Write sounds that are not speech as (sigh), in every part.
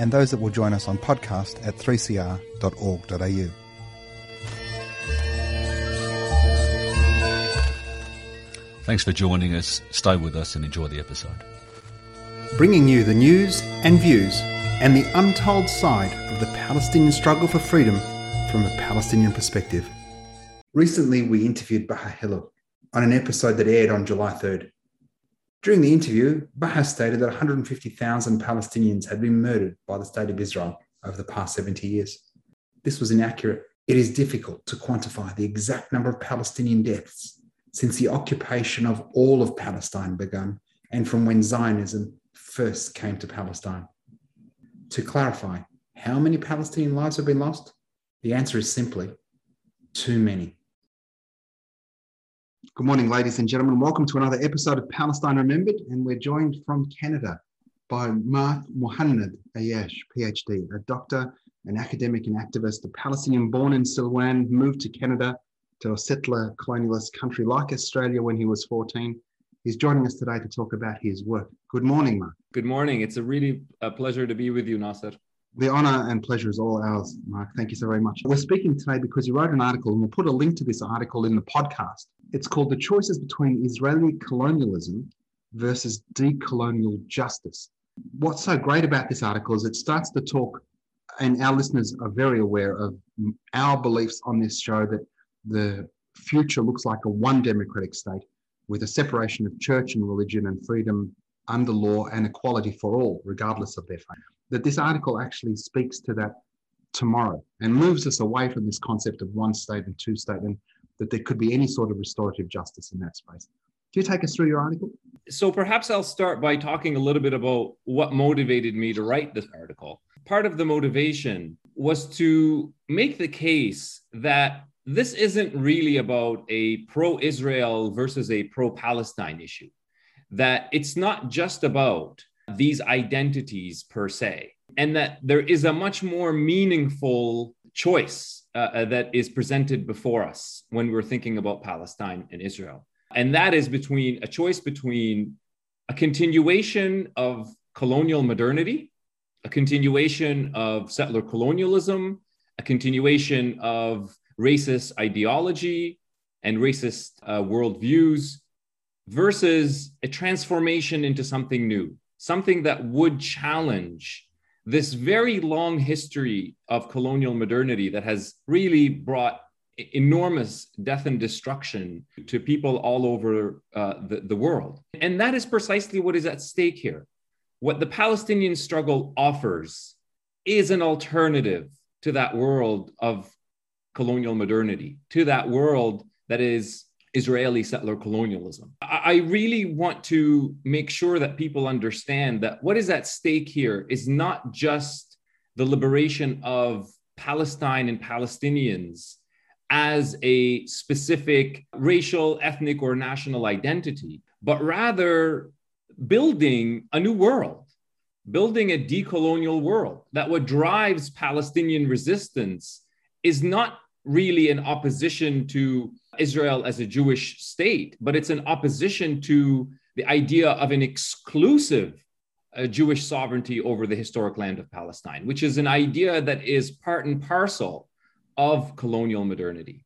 and those that will join us on podcast at 3cr.org.au. Thanks for joining us. Stay with us and enjoy the episode. Bringing you the news and views and the untold side of the Palestinian struggle for freedom from a Palestinian perspective. Recently, we interviewed Baha Hillel on an episode that aired on July 3rd. During the interview, Baha stated that 150,000 Palestinians had been murdered by the State of Israel over the past 70 years. This was inaccurate. It is difficult to quantify the exact number of Palestinian deaths since the occupation of all of Palestine began and from when Zionism first came to Palestine. To clarify, how many Palestinian lives have been lost? The answer is simply too many. Good morning, ladies and gentlemen. Welcome to another episode of Palestine Remembered. And we're joined from Canada by Mark Muhannad Ayyash, PhD, a doctor, an academic and activist, a Palestinian born in Silwan, moved to Canada to a settler colonialist country like Australia when he was 14. He's joining us today to talk about his work. Good morning, Mark. Good morning. It's a really a pleasure to be with you, Nasser. The honour and pleasure is all ours, Mark. Thank you so very much. We're speaking today because you wrote an article, and we'll put a link to this article in the podcast. It's called The Choices Between Israeli Colonialism versus Decolonial Justice. What's so great about this article is it starts to talk, and our listeners are very aware of our beliefs on this show that the future looks like a one democratic state with a separation of church and religion and freedom under law and equality for all, regardless of their faith. That this article actually speaks to that tomorrow and moves us away from this concept of one state and two state and that there could be any sort of restorative justice in that space. Can you take us through your article? So perhaps I'll start by talking a little bit about what motivated me to write this article. Part of the motivation was to make the case that this isn't really about a pro Israel versus a pro Palestine issue that it's not just about these identities per se, and that there is a much more meaningful choice uh, uh, that is presented before us when we're thinking about Palestine and Israel. And that is between a choice between a continuation of colonial modernity, a continuation of settler colonialism, a continuation of racist ideology and racist uh, worldviews, versus a transformation into something new, something that would challenge this very long history of colonial modernity that has really brought enormous death and destruction to people all over uh, the, the world. And that is precisely what is at stake here. What the Palestinian struggle offers is an alternative to that world of colonial modernity, to that world that is Israeli settler colonialism. I really want to make sure that people understand that what is at stake here is not just the liberation of Palestine and Palestinians as a specific racial, ethnic, or national identity, but rather building a new world, building a decolonial world. That what drives Palestinian resistance is not really in opposition to Israel as a Jewish state, but it's an opposition to the idea of an exclusive uh, Jewish sovereignty over the historic land of Palestine, which is an idea that is part and parcel of colonial modernity.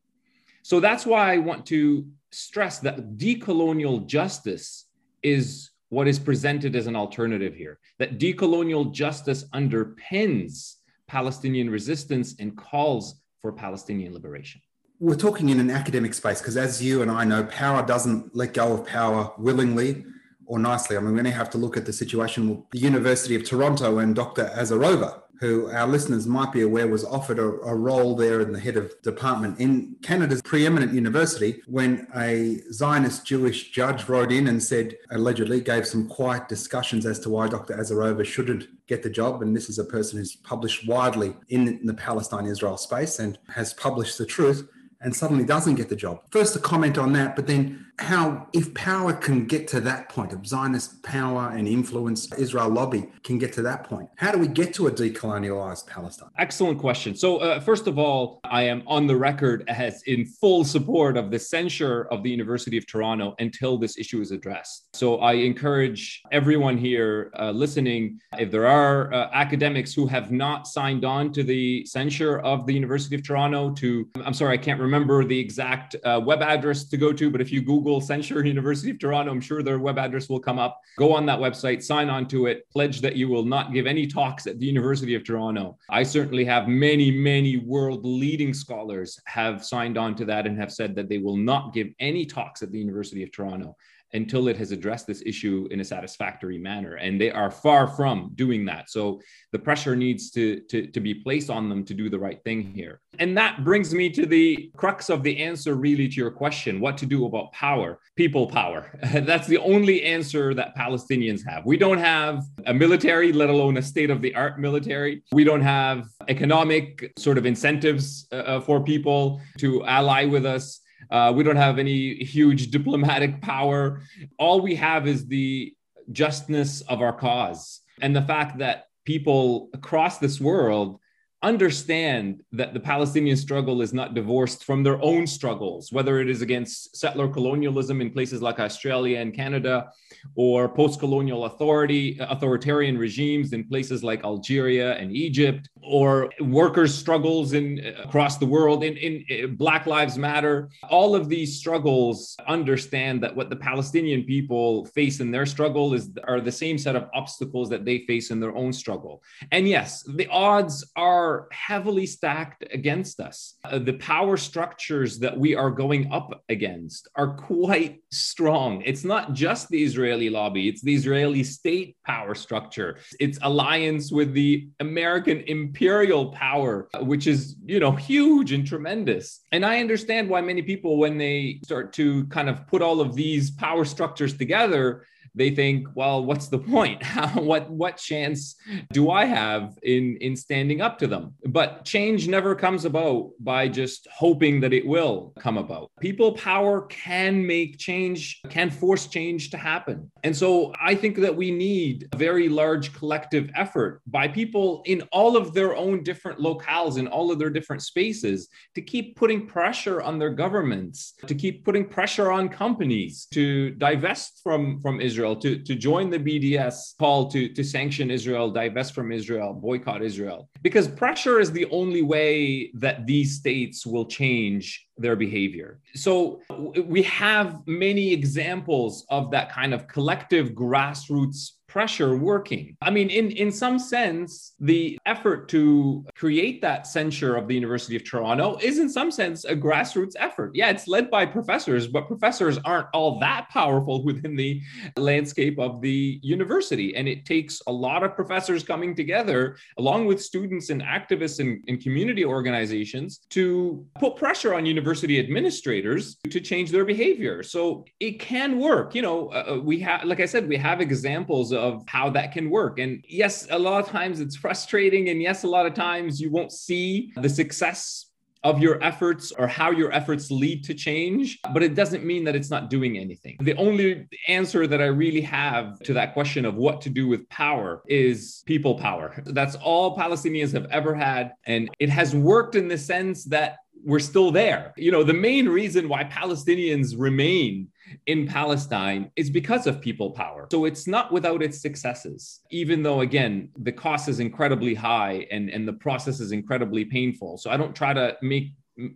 So that's why I want to stress that decolonial justice is what is presented as an alternative here, that decolonial justice underpins Palestinian resistance and calls for Palestinian liberation we're talking in an academic space because, as you and I know, power doesn't let go of power willingly or nicely. I mean, we only have to look at the situation with the University of Toronto and Dr. Azarova. Who our listeners might be aware was offered a, a, role there in the head of department in Canada's preeminent university when a Zionist Jewish judge wrote in and said, allegedly gave some quiet discussions as to why Dr. Azarova shouldn't get the job. And this is a person who's published widely in the Palestine Israel space and has published the truth and suddenly doesn't get the job. First, a comment on that, but then how, if power can get to that point, of Zionist power and influence, Israel lobby can get to that point, how do we get to a decolonialized Palestine? Excellent question. So, uh, first of all, I am on the record as in full support of the censure of the University of Toronto until this issue is addressed. So, I encourage everyone here uh, listening, if there are uh, academics who have not signed on to the censure of the University of Toronto, to, I'm sorry, I can't remember the exact uh, web address to go to, but if you Google Google Censure University of Toronto. I'm sure their web address will come up. Go on that website, sign on to it, pledge that you will not give any talks at the University of Toronto. I certainly have many, many world leading scholars have signed on to that and have said that they will not give any talks at the University of Toronto until it has addressed this issue in a satisfactory manner. And they are far from doing that. So the pressure needs to, to, to, be placed on them to do the right thing here. And that brings me to the crux of the answer, really, to your question what to do about power, people power. (laughs) That's the only answer that Palestinians have. We don't have a military, let alone a state of the art military. We don't have economic sort of incentives uh, for people to ally with us. Uh, we don't have any huge diplomatic power. All we have is the justness of our cause and the fact that people across this world understand that the Palestinian struggle is not divorced from their own struggles, whether it is against settler colonialism in places like Australia and Canada, or post-colonial authority authoritarian regimes in places like Algeria and Egypt, or workers' struggles in across the world in, in, in Black Lives Matter. All of these struggles understand that what the Palestinian people face in their struggle is are the same set of obstacles that they face in their own struggle. And yes, the odds are heavily stacked against us. Uh, the power structures that we are going up against are quite strong. It's not just the Israeli lobby, it's the Israeli state power structure. It's alliance with the American imperial power, which is, you know, huge and tremendous. And I understand why many people, when they start to kind of put all of these power structures together, they think, well, what's the point? (laughs) How, what what chance do I have in in standing up to them? But change never comes about by just hoping that it will come about. People power can make change, can force change to happen. And so I think that we need a very large collective effort by people in all of their own different locales, in all of their different spaces, to keep putting pressure on their governments, to keep putting pressure on companies to divest from, from Israel Israel, to, to join the BDS call to, to sanction Israel, divest from Israel, boycott Israel. Because pressure is the only way that these states will change their behavior. So we have many examples of that kind of collective grassroots pressure working. I mean, in, in some sense, the effort to create that censure of the University of Toronto is, in some sense, a grassroots effort. Yeah, it's led by professors, but professors aren't all that powerful (laughs) within the landscape of the university. And it takes a lot of professors coming together, along with students and activists and, and community organizations, to put pressure on university administrators to change their behavior. So it can work. You know, uh, uh we have, like I said, we have examples of of how that can work. And yes, a lot of times it's frustrating. And yes, a lot of times you won't see the success of your efforts or how your efforts lead to change, but it doesn't mean that it's not doing anything. The only answer that I really have to that question of what to do with power is people power. That's all Palestinians have ever had. And it has worked in the sense that we're still there. You know, the main reason why Palestinians remain in Palestine is because of people power. So it's not without its successes, even though, again, the cost is incredibly high and, and the process is incredibly painful. So I don't try to make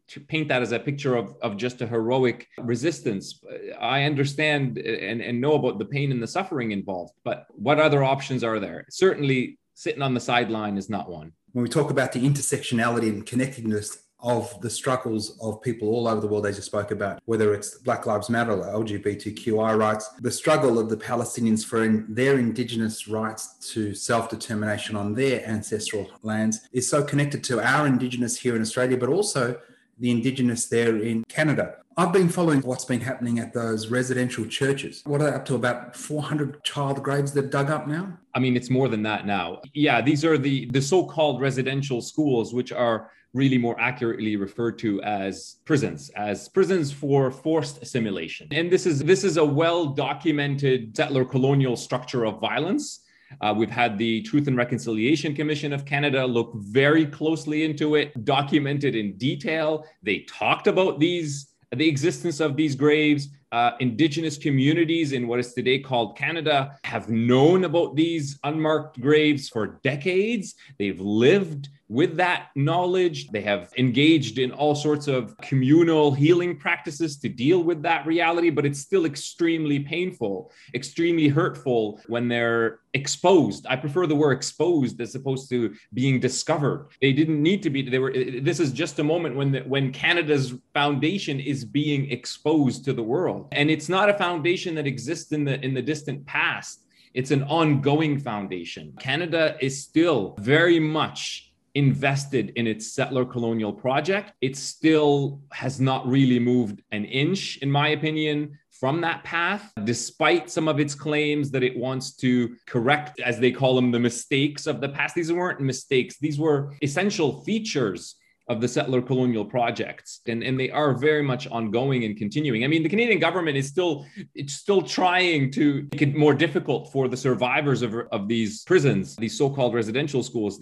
to paint that as a picture of, of just a heroic resistance. I understand and, and know about the pain and the suffering involved, but what other options are there? Certainly, sitting on the sideline is not one. When we talk about the intersectionality and connectedness of the struggles of people all over the world, as you spoke about, whether it's Black Lives Matter or LGBTQI rights, the struggle of the Palestinians for in their indigenous rights to self determination on their ancestral lands is so connected to our indigenous here in Australia, but also the indigenous there in Canada. I've been following what's been happening at those residential churches. What are they up to? About 400 child graves they've dug up now? I mean, it's more than that now. Yeah, these are the, the so called residential schools, which are really more accurately referred to as prisons as prisons for forced assimilation and this is this is a well documented settler colonial structure of violence uh, we've had the Truth and Reconciliation Commission of Canada look very closely into it, documented in detail. They talked about these, the existence of these graves. Uh, indigenous communities in what is today called Canada have known about these unmarked graves for decades. They've lived with that knowledge, they have engaged in all sorts of communal healing practices to deal with that reality, but it's still extremely painful, extremely hurtful when they're exposed. I prefer the word exposed as opposed to being discovered. They didn't need to be, they were, this is just a moment when, the, when Canada's foundation is being exposed to the world. And it's not a foundation that exists in the, in the distant past. It's an ongoing foundation. Canada is still very much invested in its settler colonial project. It still has not really moved an inch, in my opinion, from that path, despite some of its claims that it wants to correct, as they call them, the mistakes of the past. These weren't mistakes, these were essential features of the settler colonial projects and, and they are very much ongoing and continuing. I mean the canadian government is still it's still trying to make it more difficult for the survivors of, of these prisons these so-called residential schools.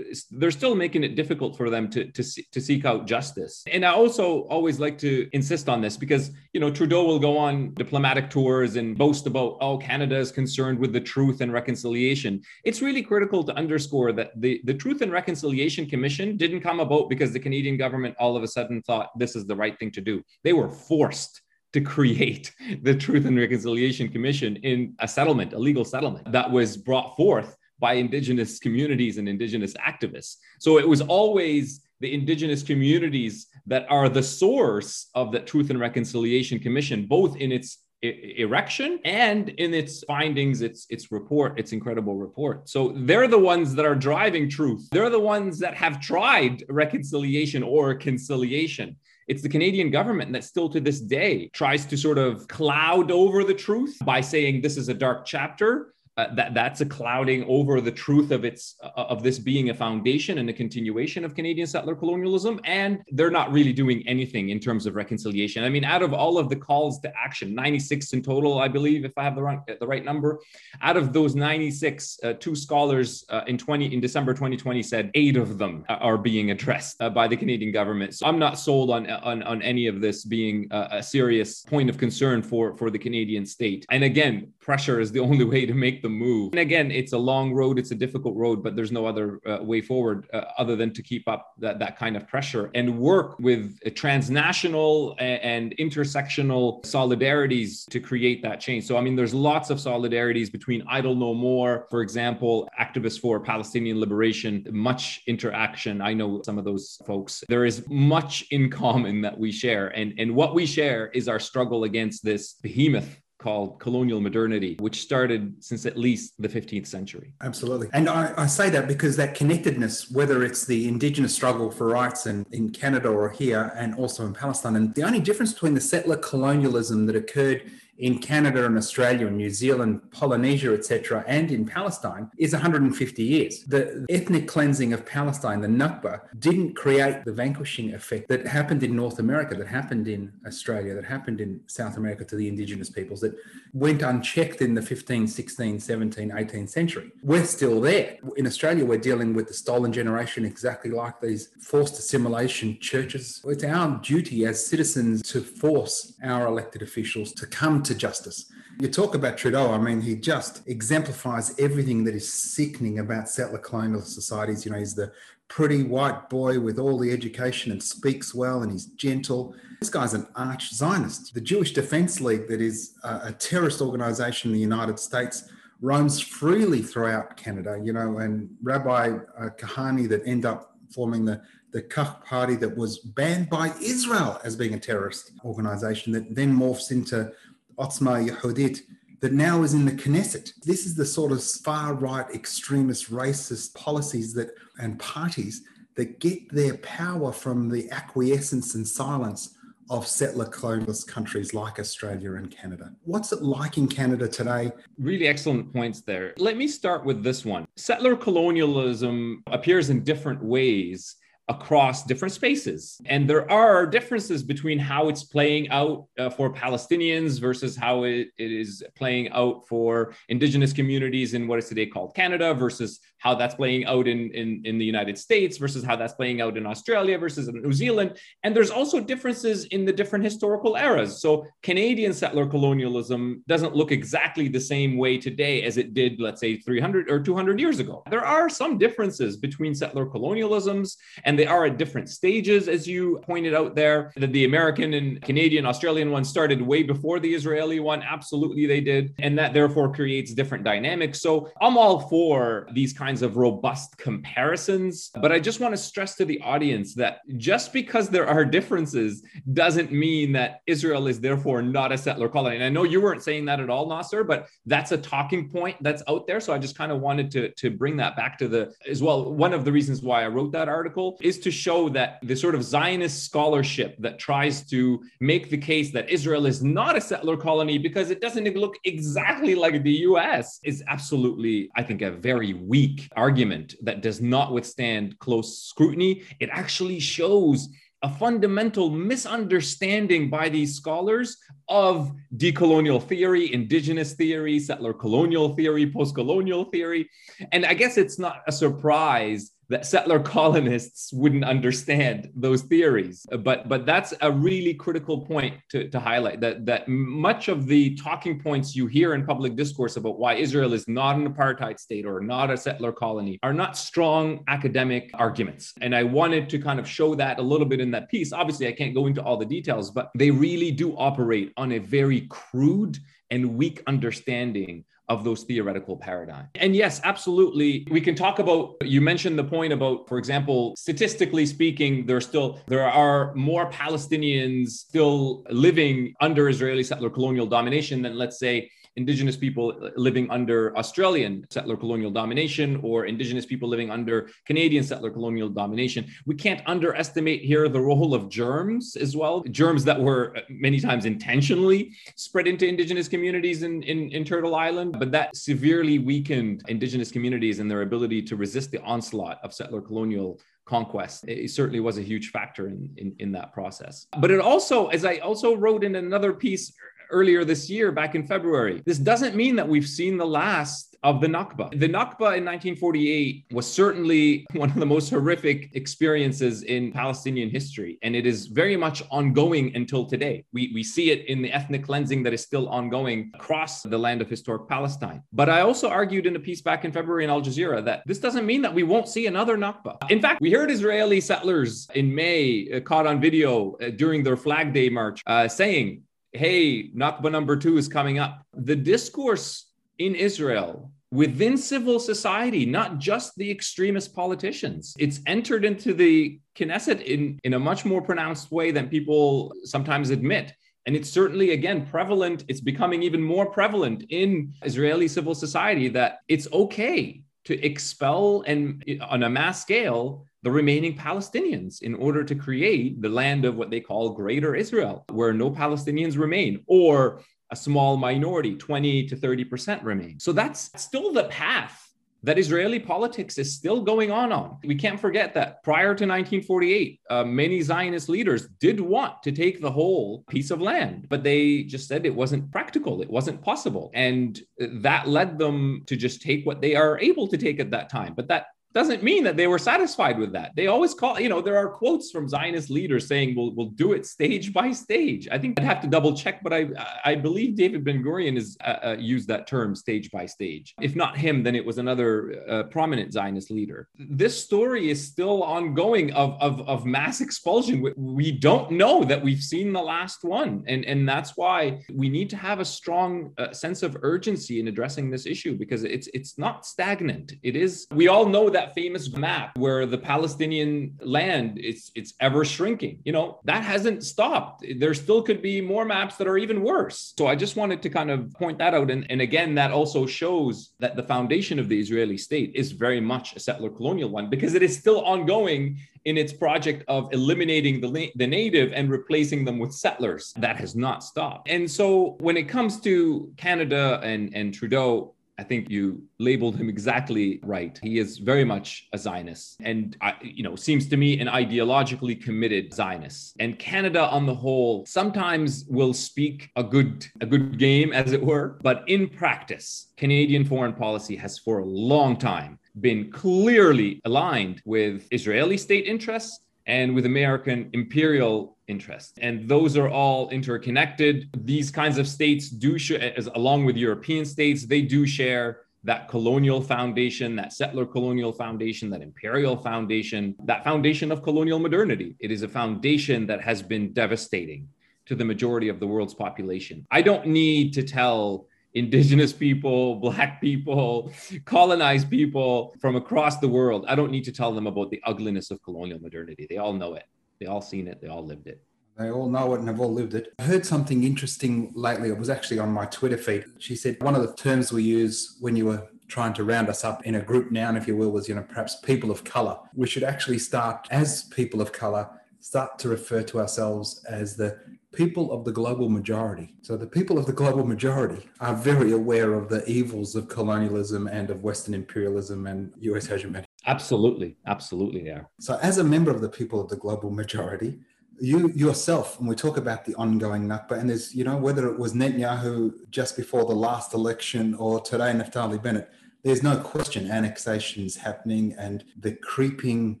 They're still making it difficult for them to, to, to seek out justice. And i also always like to insist on this because you know trudeau will go on diplomatic tours and boast about oh canada is concerned with the truth and reconciliation. It's really critical to underscore that the, the truth and reconciliation commission didn't come about because the canadian Canadian government all of a sudden thought this is the right thing to do. They were forced to create (laughs) the Truth and Reconciliation Commission in a settlement, a legal settlement that was brought forth by Indigenous communities and Indigenous activists. So it was always the Indigenous communities that are the source of the Truth and Reconciliation Commission, both in its erection and in its findings its its report its incredible report. So they're the ones that are driving truth. They're the ones that have tried reconciliation or conciliation. It's the Canadian government that still to this day tries to sort of cloud over the truth by saying this is a dark chapter uh, that that's a clouding over the truth of its uh, of this being a foundation and a continuation of Canadian settler colonialism, and they're not really doing anything in terms of reconciliation. I mean, out of all of the calls to action, 96 in total, I believe, if I have the right the right number, out of those 96, uh, two scholars uh, in 20 in December 2020 said eight of them are being addressed uh, by the Canadian government. So I'm not sold on on, on any of this being a, a serious point of concern for for the Canadian state. And again, pressure is the (laughs) only way to make the move. And again, it's a long road, it's a difficult road, but there's no other uh, way forward uh, other than to keep up that, that kind of pressure and work with transnational and, and intersectional solidarities to create that change. So, I mean, there's lots of solidarities between Idle No More, for example, activists for Palestinian liberation, much interaction. I know some of those folks. There is much in common that we share. And, and what we share is our struggle against this behemoth called colonial modernity, which started since at least the 15th century. Absolutely. And I, I, say that because that connectedness, whether it's the indigenous struggle for rights in, in Canada or here, and also in Palestine, and the only difference between the settler colonialism that occurred in Canada and Australia and New Zealand, Polynesia, etc., and in Palestine is 150 years. The ethnic cleansing of Palestine, the Nakba, didn't create the vanquishing effect that happened in North America, that happened in Australia, that happened in South America to the indigenous peoples, that went unchecked in the 15th, 16th, 17th, 18th century. We're still there. In Australia, we're dealing with the stolen generation exactly like these forced assimilation churches. It's our duty as citizens to force our elected officials to come to to justice. You talk about Trudeau, I mean, he just exemplifies everything that is sickening about settler colonial societies. You know, he's the pretty white boy with all the education and speaks well and he's gentle. This guy's an arch Zionist. The Jewish Defense League, that is a, terrorist organization in the United States, roams freely throughout Canada, you know, and Rabbi uh, Kahane that end up forming the the Kach party that was banned by Israel as being a terrorist organization that then morphs into Otzma Yehudit that now is in the Knesset. This is the sort of far right extremist racist policies that and parties that get their power from the acquiescence and silence of settler colonialist countries like Australia and Canada. What's it like in Canada today? Really excellent points there. Let me start with this one. Settler colonialism appears in different ways across different spaces. And there are differences between how it's playing out uh, for Palestinians versus how it, it is playing out for indigenous communities in what is today called Canada versus how that's playing out in, in, in the United States versus how that's playing out in Australia versus in New Zealand. And there's also differences in the different historical eras. So Canadian settler colonialism doesn't look exactly the same way today as it did, let's say, 300 or 200 years ago. There are some differences between settler colonialisms, and they are at different stages, as you pointed out there. That the American and Canadian, Australian one started way before the Israeli one. Absolutely, they did. And that therefore creates different dynamics. So I'm all for these kinds of robust comparisons. But I just want to stress to the audience that just because there are differences doesn't mean that Israel is therefore not a settler colony. And I know you weren't saying that at all, Nasser, but that's a talking point that's out there. So I just kind of wanted to, to bring that back to the as well. One of the reasons why I wrote that article is to show that the sort of Zionist scholarship that tries to make the case that Israel is not a settler colony because it doesn't look exactly like the US is absolutely, I think, a very weak argument that does not withstand close scrutiny. It actually shows a fundamental misunderstanding by these scholars of decolonial theory, indigenous theory, settler colonial theory, post colonial theory. And I guess it's not a surprise that settler colonists wouldn't understand those theories. But but that's a really critical point to, to highlight that that much of the talking points you hear in public discourse about why Israel is not an apartheid state or not a settler colony are not strong academic arguments. And I wanted to kind of show that a little bit in that piece. Obviously, I can't go into all the details, but they really do operate on a very crude and weak understanding of those theoretical paradigms. And yes, absolutely. We can talk about you mentioned the point about for example, statistically speaking, there's still there are more Palestinians still living under Israeli settler colonial domination than let's say indigenous people living under Australian settler colonial domination or indigenous people living under Canadian settler colonial domination. We can't underestimate here the role of germs as well, germs that were uh, many times intentionally spread into indigenous communities in, in, in Turtle Island, but that severely weakened indigenous communities and their ability to resist the onslaught of settler colonial conquest. It certainly was a huge factor in, in, in, that process. But it also, as I also wrote in another piece earlier this year, back in February. This doesn't mean that we've seen the last of the Nakba. The Nakba in 1948 was certainly (laughs) one of the most horrific experiences in Palestinian history, and it is very much ongoing until today. We, we see it in the ethnic cleansing that is still ongoing across the land of historic Palestine. But I also argued in a piece back in February in Al Jazeera that this doesn't mean that we won't see another Nakba. In fact, we heard Israeli settlers in May uh, caught on video uh, during their Flag Day march uh, saying, hey, Nakba number two is coming up. The discourse in Israel within civil society, not just the extremist politicians, it's entered into the Knesset in, in a much more pronounced way than people sometimes admit. And it's certainly, again, prevalent. It's becoming even more prevalent in Israeli civil society that it's okay to expel and on a mass scale the remaining Palestinians in order to create the land of what they call Greater Israel, where no Palestinians remain, or a small minority, 20 to 30% remain. So that's still the path that Israeli politics is still going on on. We can't forget that prior to 1948, uh, many Zionist leaders did want to take the whole piece of land, but they just said it wasn't practical, it wasn't possible. And that led them to just take what they are able to take at that time. But that doesn't mean that they were satisfied with that. They always call, you know, there are quotes from Zionist leaders saying, we'll, we'll do it stage by stage. I think I'd have to double check, but I, I believe David Ben Gurion has uh, uh, used that term stage by stage. If not him, then it was another uh, prominent Zionist leader. This story is still ongoing of, of, of mass expulsion. We don't know that we've seen the last one. And, and that's why we need to have a strong uh, sense of urgency in addressing this issue because it's, it's not stagnant. It is, we all know that that famous map where the Palestinian land it's it's ever shrinking. You know, that hasn't stopped. There still could be more maps that are even worse. So I just wanted to kind of point that out. And, and again, that also shows that the foundation of the Israeli state is very much a settler colonial one because it is still ongoing in its project of eliminating the, the native and replacing them with settlers. That has not stopped. And so when it comes to Canada and, and Trudeau, I think you labeled him exactly right. He is very much a Zionist and, you know, seems to me an ideologically committed Zionist. And Canada on the whole sometimes will speak a good, a good game, as it were. But in practice, Canadian foreign policy has for a long time been clearly aligned with Israeli state interests and with American imperial interests. And those are all interconnected. These kinds of states do share, as along with European states, they do share that colonial foundation, that settler colonial foundation, that imperial foundation, that foundation of colonial modernity. It is a foundation that has been devastating to the majority of the world's population. I don't need to tell indigenous people, black people, colonized people from across the world. I don't need to tell them about the ugliness of colonial modernity. They all know it. They all seen it. They all lived it. They all know it and have all lived it. I heard something interesting lately. It was actually on my Twitter feed. She said one of the terms we use when you were trying to round us up in a group noun, if you will, was, you know, perhaps people of color. We should actually start as people of color, start to refer to ourselves as the people of the global majority. So the people of the global majority are very aware of the evils of colonialism and of Western imperialism and US hegemony. Absolutely. Absolutely. Yeah. So as a member of the people of the global majority, you yourself, when we talk about the ongoing Nakba, and there's, you know, whether it was Netanyahu just before the last election or today Naftali Bennett, there's no question annexation is happening and the creeping,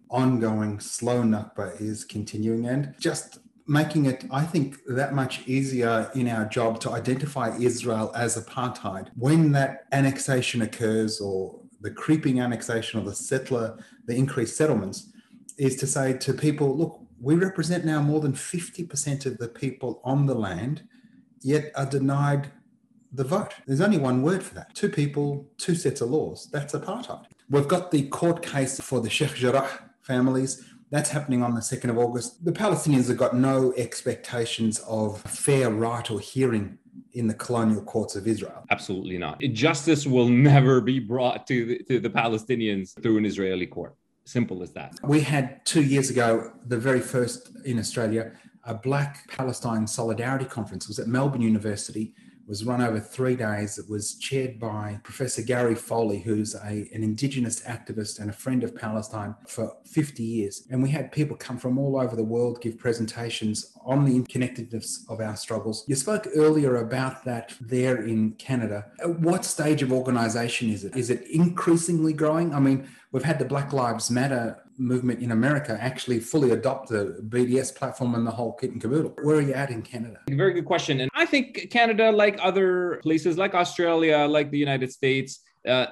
ongoing, slow Nakba is continuing. And just making it, I think, that much easier in our job to identify Israel as apartheid. When that annexation occurs or the creeping annexation of the settler, the increased settlements, is to say to people, look, we represent now more than 50% of the people on the land, yet are denied the vote. There's only one word for that two people, two sets of laws. That's apartheid. We've got the court case for the Sheikh Jarrah families that's happening on the 2nd of August. The Palestinians have got no expectations of fair right or hearing in the colonial courts of Israel. Absolutely not. Justice will never be brought to the, to the Palestinians through an Israeli court. Simple as that. We had two years ago, the very first in Australia, a Black Palestine Solidarity Conference. It was at Melbourne University was run over three days. It was chaired by Professor Gary Foley, who's a, an Indigenous activist and a friend of Palestine for 50 years. And we had people come from all over the world give presentations on the interconnectedness of our struggles. You spoke earlier about that there in Canada. At what stage of organisation is it? Is it increasingly growing? I mean, we've had the Black Lives Matter movement in America actually fully adopt the BDS platform and the whole kit and caboodle. Where are you at in Canada? Very good question. And I think Canada, like other places like Australia, like the United States, uh,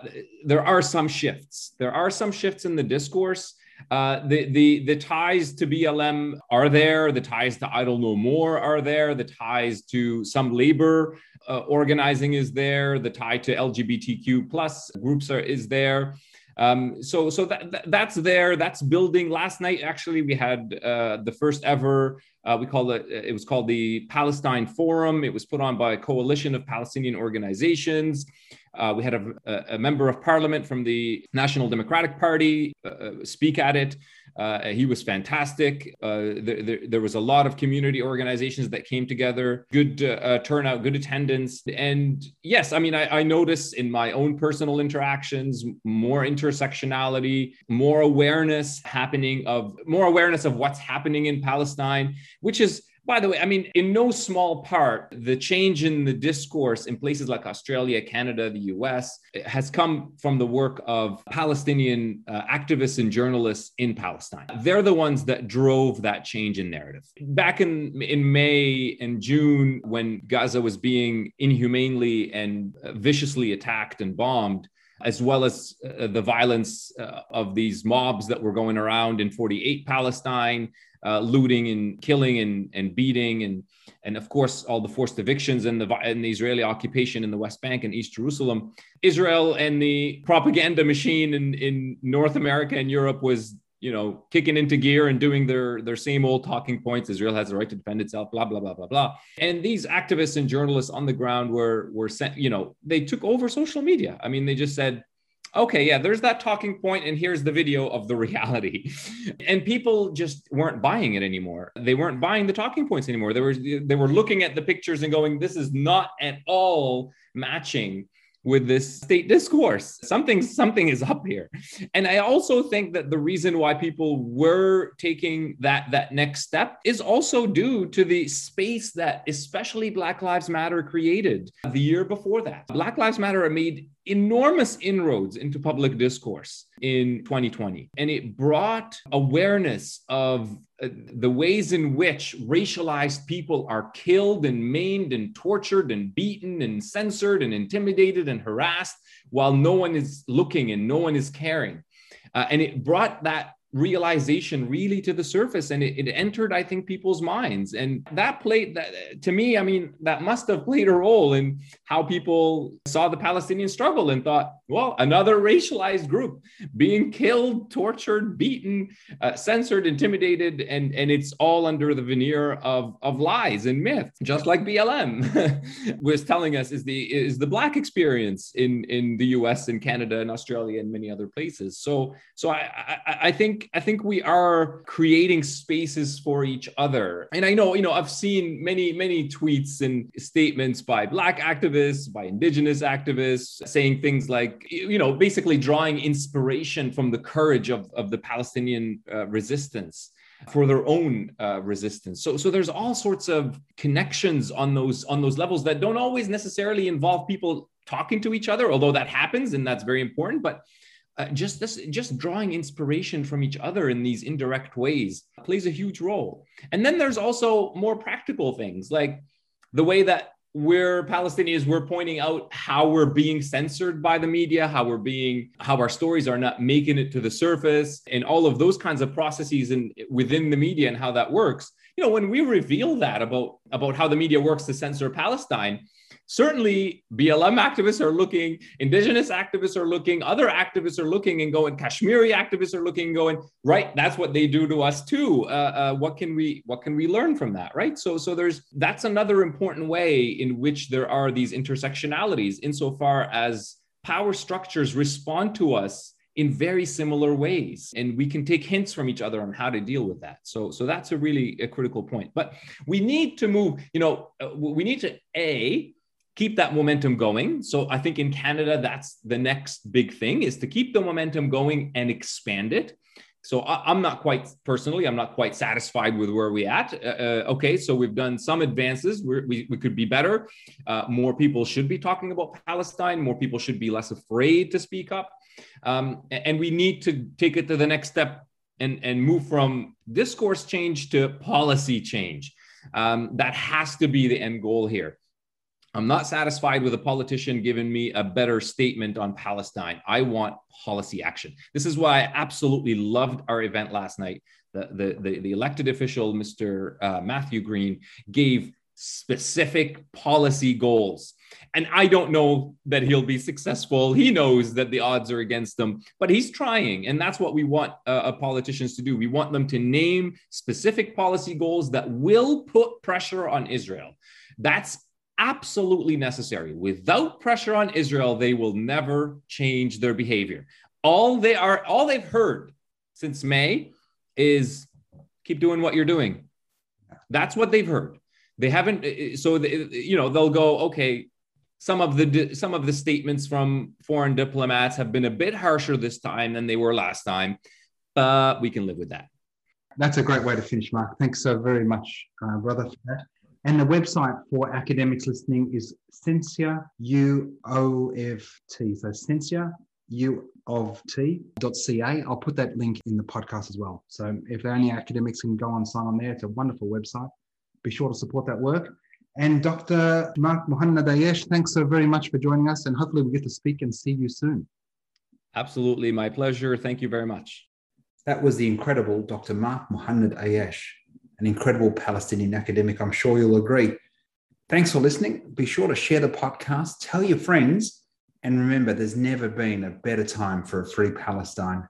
there are some shifts. There are some shifts in the discourse. Uh, the the the ties to BLM are there. The ties to Idle No More are there. The ties to some labor uh, organizing is there. The tie to LGBTQ plus groups are is there. Um, so so that, that, that's there. That's building. Last night, actually, we had uh, the first ever. Uh, we call it. It was called the Palestine Forum. It was put on by a coalition of Palestinian organizations. Uh, we had a, a, member of parliament from the National Democratic Party uh, uh, speak at it. Uh, he was fantastic. Uh, there, there, there, was a lot of community organizations that came together, good uh, turnout, good attendance. And yes, I mean, I, I notice in my own personal interactions more intersectionality, more awareness happening of more awareness of what's happening in Palestine, which is by the way, I mean, in no small part, the change in the discourse in places like Australia, Canada, the US has come from the work of Palestinian uh, activists and journalists in Palestine. They're the ones that drove that change in narrative. Back in, in May and June, when Gaza was being inhumanely and viciously attacked and bombed, as well as uh, the violence uh, of these mobs that were going around in 48 Palestine, uh, looting and killing and, and beating and and of course all the forced evictions and the, and the Israeli occupation in the West Bank and East Jerusalem. Israel and the propaganda machine in, in North America and Europe was you know kicking into gear and doing their their same old talking points israel has the right to defend itself blah blah blah blah blah and these activists and journalists on the ground were were sent you know they took over social media i mean they just said okay, yeah, there's that talking point, and here's the video of the (laughs) reality. and people just weren't buying it anymore. They weren't buying the talking points anymore. They were they were looking at the pictures and going, this is not at all matching with this state discourse. Something something is up here. And I also think that the reason why people were taking that that next step is also due to the space that especially Black Lives Matter created the year before that. Black Lives Matter made enormous inroads into public discourse in 2020 and it brought awareness of uh, the ways in which racialized people are killed and maimed and tortured and beaten and censored and intimidated and harassed while no one is looking and no one is caring. Uh, and it brought that realization really to the surface and it, it, entered i think people's minds. And that played that to me i mean that must have played a role in how people saw the palestinian struggle and thought well another racialized group being killed tortured beaten uh, censored intimidated and and it's all under the veneer of of lies and myth just like blm (laughs) was telling us is the is the black experience in in the us and canada and australia and many other places. So so i i, I think I think we are creating spaces for each other. And I know, you know, I've seen many many tweets and statements by black activists, by indigenous activists saying things like, you know, basically drawing inspiration from the courage of, of the Palestinian uh, resistance for their own uh, resistance. So, so there's all sorts of connections on those on those levels that don't always necessarily involve people talking to each other, although that happens and that's very important. But uh, just this just drawing inspiration from each other in these indirect ways plays a huge role. And then there's also more practical things like the way that we're palestinians we're pointing out how we're being censored by the media how we're being how our stories are not making it to the surface and all of those kinds of processes and within the media and how that works. You know when we reveal that about about how the media works to censor palestine certainly BLM activists are looking, indigenous activists are looking, other activists are looking and going, Kashmiri activists are looking and going, right, that's what they do to us too. Uh, uh, what can we what can we learn from that, right? So so there's that's another important way in which there are these intersectionalities insofar as power structures respond to us in very similar ways and we can take hints from each other on how to deal with that so so that's a really a critical point but we need to move you know uh, we need to a keep that momentum going. So I think in Canada, that's the next big thing is to keep the momentum going and expand it. So I, am not quite personally, I'm not quite satisfied with where we at. Uh, uh, okay, so we've done some advances. We're, we we could be better. Uh, more people should be talking about Palestine. More people should be less afraid to speak up. Um, and we need to take it to the next step and and move from discourse change to policy change. Um, that has to be the end goal here. I'm not satisfied with a politician giving me a better statement on Palestine. I want policy action. This is why I absolutely loved our event last night. The, the, the, the elected official, Mr. Uh, Matthew Green, gave specific policy goals. And I don't know that he'll be successful. He knows that the odds are against him, but he's trying. And that's what we want uh, uh politicians to do. We want them to name specific policy goals that will put pressure on Israel. That's absolutely necessary. Without pressure on Israel, they will never change their behavior. All they are, all they've heard since May is keep doing what you're doing. That's what they've heard. They haven't. Eh, eh, so they, eh, you know they'll go okay. Some of the some of the statements from foreign diplomats have been a bit harsher this time than they were last time, but we can live with that. That's a great way to finish, Mark. Thanks so very much, uh, brother, for that. And the website for academics listening is Censure U O F T. So Censure U of T.ca. I'll put that link in the podcast as well. So if any academics can go and sign on there, it's a wonderful website. Be sure to support that work. And Dr. Mark Muhannad Ayyash, thanks so very much for joining us. And hopefully we get to speak and see you soon. Absolutely, my pleasure. Thank you very much. That was the incredible Dr. Mark Muhammad Ayyash, an incredible Palestinian academic. I'm sure you'll agree. Thanks for listening. Be sure to share the podcast, tell your friends, and remember there's never been a better time for a free Palestine